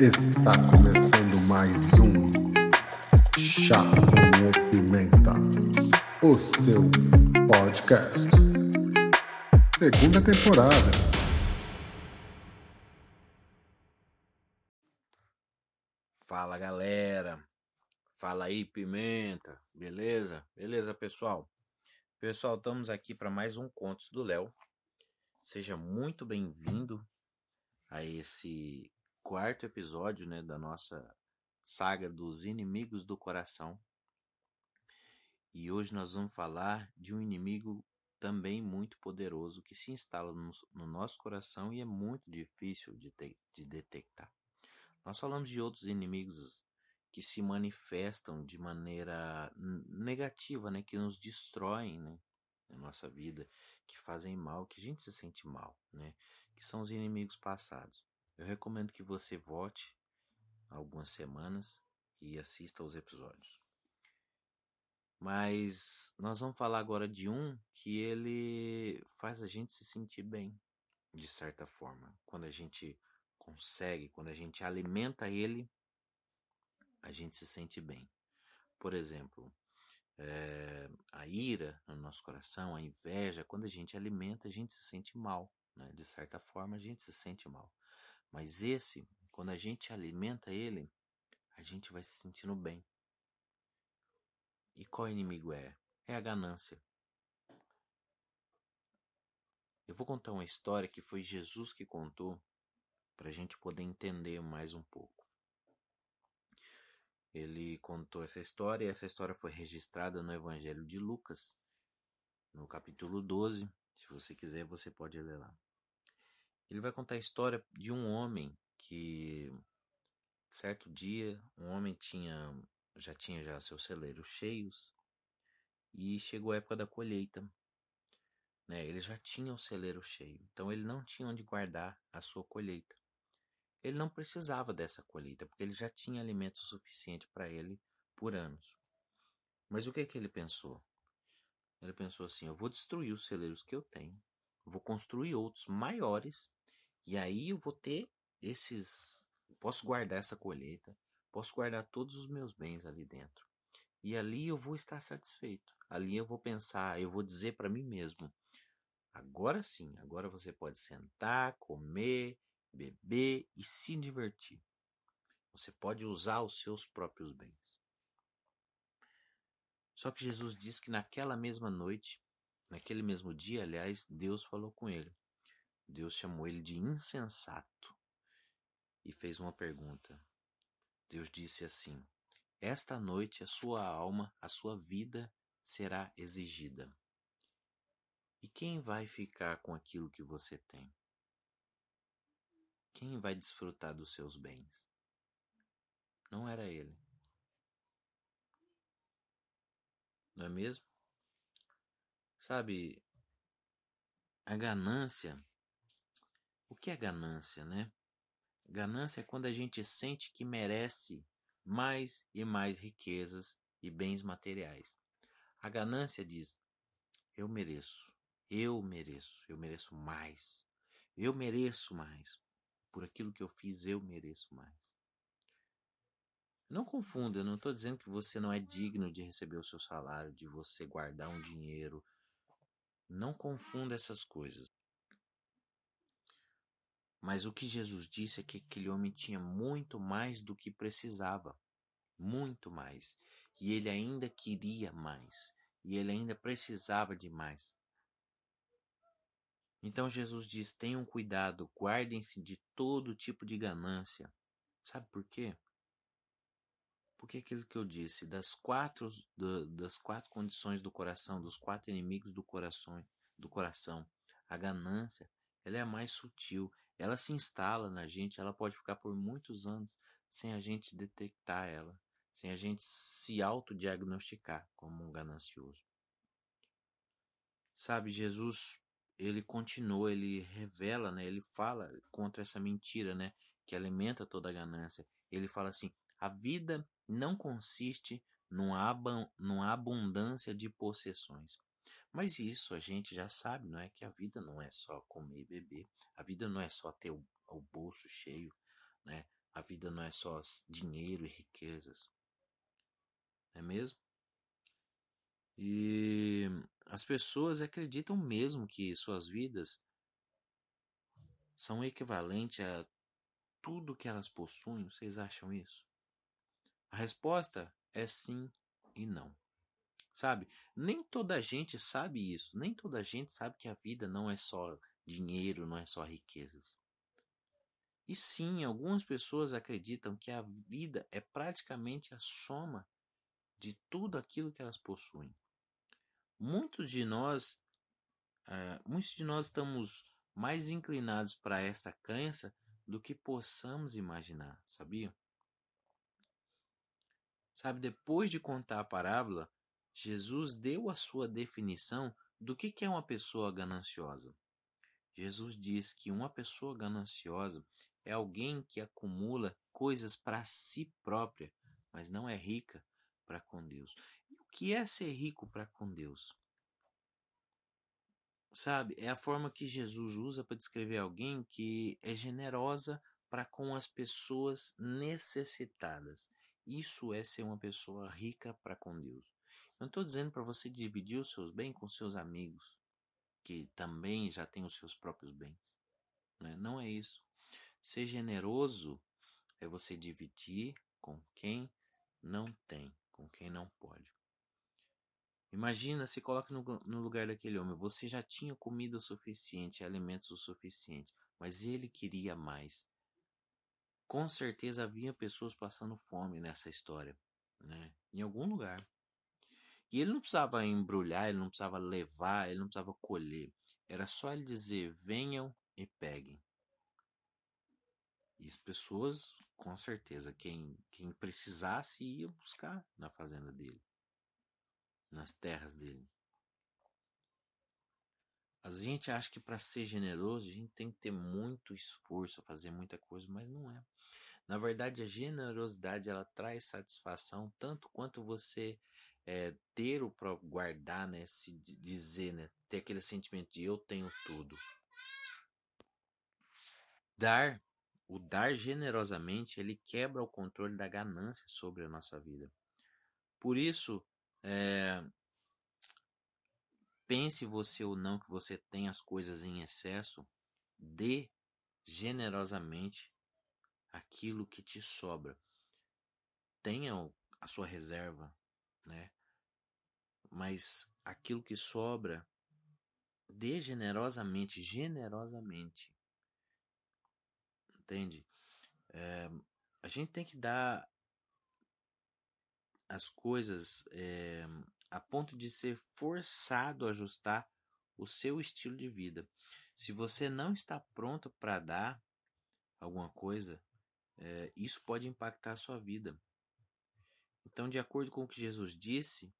Está começando mais um Chá com Pimenta, o seu podcast. Segunda temporada. Fala galera, fala aí Pimenta, beleza? Beleza pessoal? Pessoal, estamos aqui para mais um Contos do Léo. Seja muito bem-vindo a esse quarto episódio né, da nossa saga dos inimigos do coração. E hoje nós vamos falar de um inimigo também muito poderoso que se instala no, no nosso coração e é muito difícil de, te, de detectar. Nós falamos de outros inimigos que se manifestam de maneira negativa, né, que nos destroem, né, na nossa vida, que fazem mal, que a gente se sente mal, né, que são os inimigos passados. Eu recomendo que você vote algumas semanas e assista aos episódios. Mas nós vamos falar agora de um que ele faz a gente se sentir bem, de certa forma. Quando a gente consegue, quando a gente alimenta ele, a gente se sente bem. Por exemplo, é, a ira no nosso coração, a inveja, quando a gente alimenta, a gente se sente mal. Né? De certa forma, a gente se sente mal. Mas esse, quando a gente alimenta ele, a gente vai se sentindo bem. E qual inimigo é? É a ganância. Eu vou contar uma história que foi Jesus que contou para a gente poder entender mais um pouco. Ele contou essa história e essa história foi registrada no Evangelho de Lucas, no capítulo 12. Se você quiser, você pode ler lá. Ele vai contar a história de um homem que certo dia um homem tinha já tinha já seus celeiros cheios e chegou a época da colheita. Né? Ele já tinha o celeiro cheio, então ele não tinha onde guardar a sua colheita. Ele não precisava dessa colheita, porque ele já tinha alimento suficiente para ele por anos. Mas o que, que ele pensou? Ele pensou assim: eu vou destruir os celeiros que eu tenho, vou construir outros maiores, e aí eu vou ter esses. Posso guardar essa colheita, posso guardar todos os meus bens ali dentro. E ali eu vou estar satisfeito. Ali eu vou pensar, eu vou dizer para mim mesmo: agora sim, agora você pode sentar, comer, beber e se divertir. Você pode usar os seus próprios bens. Só que Jesus disse que naquela mesma noite, naquele mesmo dia, aliás, Deus falou com ele. Deus chamou ele de insensato e fez uma pergunta. Deus disse assim: Esta noite a sua alma, a sua vida será exigida. E quem vai ficar com aquilo que você tem? Quem vai desfrutar dos seus bens? Não era ele. Não é mesmo? Sabe, a ganância. O que é ganância, né? Ganância é quando a gente sente que merece mais e mais riquezas e bens materiais. A ganância diz: eu mereço, eu mereço, eu mereço mais, eu mereço mais por aquilo que eu fiz, eu mereço mais. Não confunda, eu não estou dizendo que você não é digno de receber o seu salário, de você guardar um dinheiro. Não confunda essas coisas. Mas o que Jesus disse é que aquele homem tinha muito mais do que precisava. Muito mais. E ele ainda queria mais. E ele ainda precisava de mais. Então Jesus diz: tenham cuidado, guardem-se de todo tipo de ganância. Sabe por quê? Porque aquilo que eu disse, das quatro, das quatro condições do coração, dos quatro inimigos do coração, do coração, a ganância, ela é a mais sutil. Ela se instala na gente, ela pode ficar por muitos anos sem a gente detectar ela, sem a gente se autodiagnosticar como um ganancioso. Sabe, Jesus ele continua, ele revela, né? Ele fala contra essa mentira, né? Que alimenta toda a ganância. Ele fala assim: a vida não consiste numa, abundância de possessões. Mas isso a gente já sabe, não é? Que a vida não é só comer e beber. A vida não é só ter o, o bolso cheio, né? a vida não é só dinheiro e riquezas. Não é mesmo? E as pessoas acreditam mesmo que suas vidas são equivalentes a tudo que elas possuem? Vocês acham isso? A resposta é sim e não. Sabe? Nem toda gente sabe isso. Nem toda gente sabe que a vida não é só dinheiro, não é só riquezas. E sim, algumas pessoas acreditam que a vida é praticamente a soma de tudo aquilo que elas possuem. Muitos de nós, uh, muitos de nós estamos mais inclinados para esta crença do que possamos imaginar, sabia? Sabe, depois de contar a parábola, Jesus deu a sua definição do que é uma pessoa gananciosa. Jesus diz que uma pessoa gananciosa é alguém que acumula coisas para si própria, mas não é rica para com Deus. E o que é ser rico para com Deus? Sabe, é a forma que Jesus usa para descrever alguém que é generosa para com as pessoas necessitadas. Isso é ser uma pessoa rica para com Deus. Não estou dizendo para você dividir os seus bens com seus amigos, que também já têm os seus próprios bens. Né? Não é isso. Ser generoso é você dividir com quem não tem, com quem não pode. Imagina, se coloque no, no lugar daquele homem. Você já tinha comida o suficiente, alimentos o suficiente, mas ele queria mais. Com certeza havia pessoas passando fome nessa história, né? Em algum lugar. E ele não precisava embrulhar, ele não precisava levar, ele não precisava colher. Era só ele dizer: venham e peguem. E as pessoas, com certeza, quem, quem precisasse ia buscar na fazenda dele nas terras dele. A gente acha que para ser generoso a gente tem que ter muito esforço, fazer muita coisa, mas não é. Na verdade, a generosidade ela traz satisfação tanto quanto você é, ter o para guardar, né, se dizer, né, ter aquele sentimento de eu tenho tudo. Dar, o dar generosamente, ele quebra o controle da ganância sobre a nossa vida. Por isso, é, pense você ou não que você tem as coisas em excesso, dê generosamente aquilo que te sobra. Tenha a sua reserva, né? Mas aquilo que sobra, dê generosamente, generosamente. Entende? É, a gente tem que dar as coisas é, a ponto de ser forçado a ajustar o seu estilo de vida. Se você não está pronto para dar alguma coisa, é, isso pode impactar a sua vida. Então, de acordo com o que Jesus disse,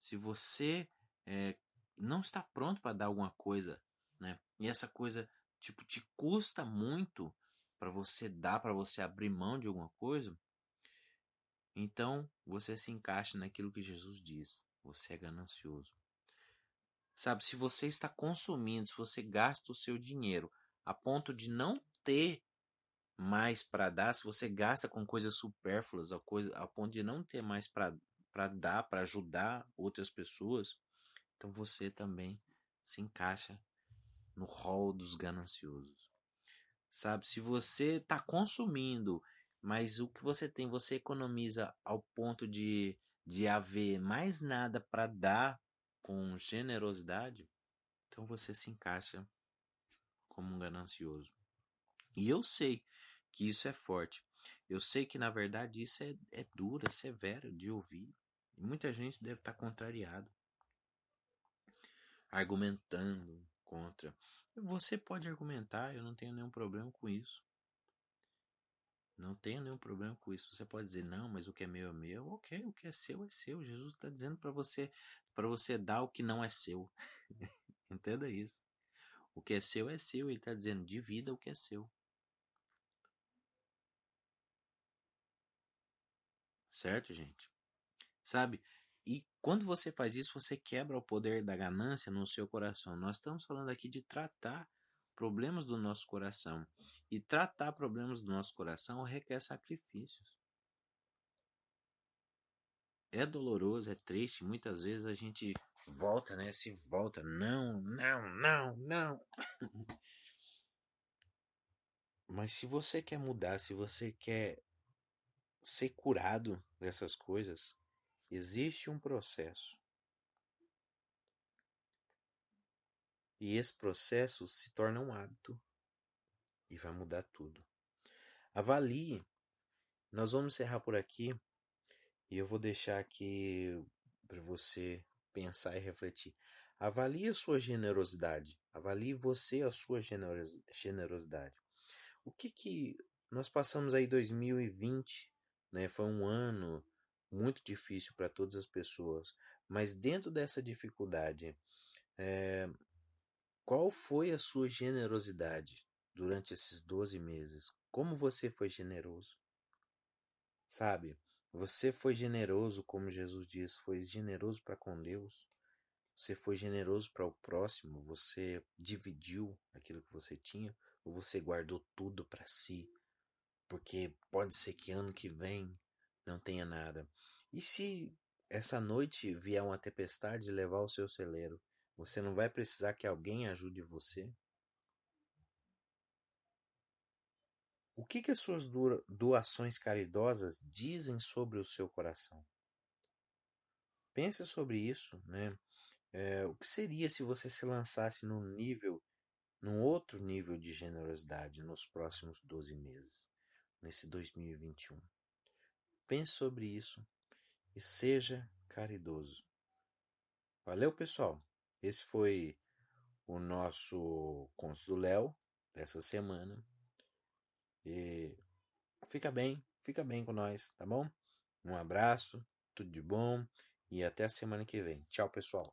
se você é, não está pronto para dar alguma coisa, né, e essa coisa tipo te custa muito para você dar, para você abrir mão de alguma coisa, então você se encaixa naquilo que Jesus diz: você é ganancioso. Sabe, se você está consumindo, se você gasta o seu dinheiro a ponto de não ter mais para dar, se você gasta com coisas supérfluas, a, coisa, a ponto de não ter mais para dar, para ajudar outras pessoas, então você também se encaixa no rol dos gananciosos. Sabe, se você está consumindo mas o que você tem, você economiza ao ponto de, de haver mais nada para dar com generosidade, então você se encaixa como um ganancioso. E eu sei que isso é forte. Eu sei que na verdade isso é, é duro, é severo de ouvir. E muita gente deve estar contrariado, argumentando contra. Você pode argumentar, eu não tenho nenhum problema com isso. Não tenho nenhum problema com isso. Você pode dizer, não, mas o que é meu é meu. Ok, o que é seu é seu. Jesus está dizendo para você, para você dar o que não é seu. Entenda isso. O que é seu é seu. Ele está dizendo, divida o que é seu. Certo, gente? Sabe? E quando você faz isso, você quebra o poder da ganância no seu coração. Nós estamos falando aqui de tratar problemas do nosso coração. E tratar problemas do nosso coração requer sacrifícios. É doloroso, é triste. Muitas vezes a gente volta, né? Se volta. Não, não, não, não. Mas se você quer mudar, se você quer ser curado dessas coisas, existe um processo. E esse processo se torna um hábito e vai mudar tudo. Avalie. Nós vamos encerrar por aqui e eu vou deixar aqui para você pensar e refletir. Avalie a sua generosidade. Avalie você a sua generosidade. O que que nós passamos aí 2020, né? Foi um ano muito difícil para todas as pessoas, mas dentro dessa dificuldade, é, qual foi a sua generosidade durante esses 12 meses? Como você foi generoso? Sabe? Você foi generoso, como Jesus diz, foi generoso para com Deus. Você foi generoso para o próximo, você dividiu aquilo que você tinha, ou você guardou tudo para si? Porque pode ser que ano que vem não tenha nada. E se essa noite vier uma tempestade levar o seu celeiro? Você não vai precisar que alguém ajude você? O que, que as suas doações caridosas dizem sobre o seu coração? Pense sobre isso, né? É, o que seria se você se lançasse num nível, num outro nível de generosidade nos próximos 12 meses, nesse 2021? Pense sobre isso e seja caridoso. Valeu, pessoal! Esse foi o nosso Contos do Léo dessa semana. E fica bem, fica bem com nós, tá bom? Um abraço, tudo de bom e até a semana que vem. Tchau, pessoal.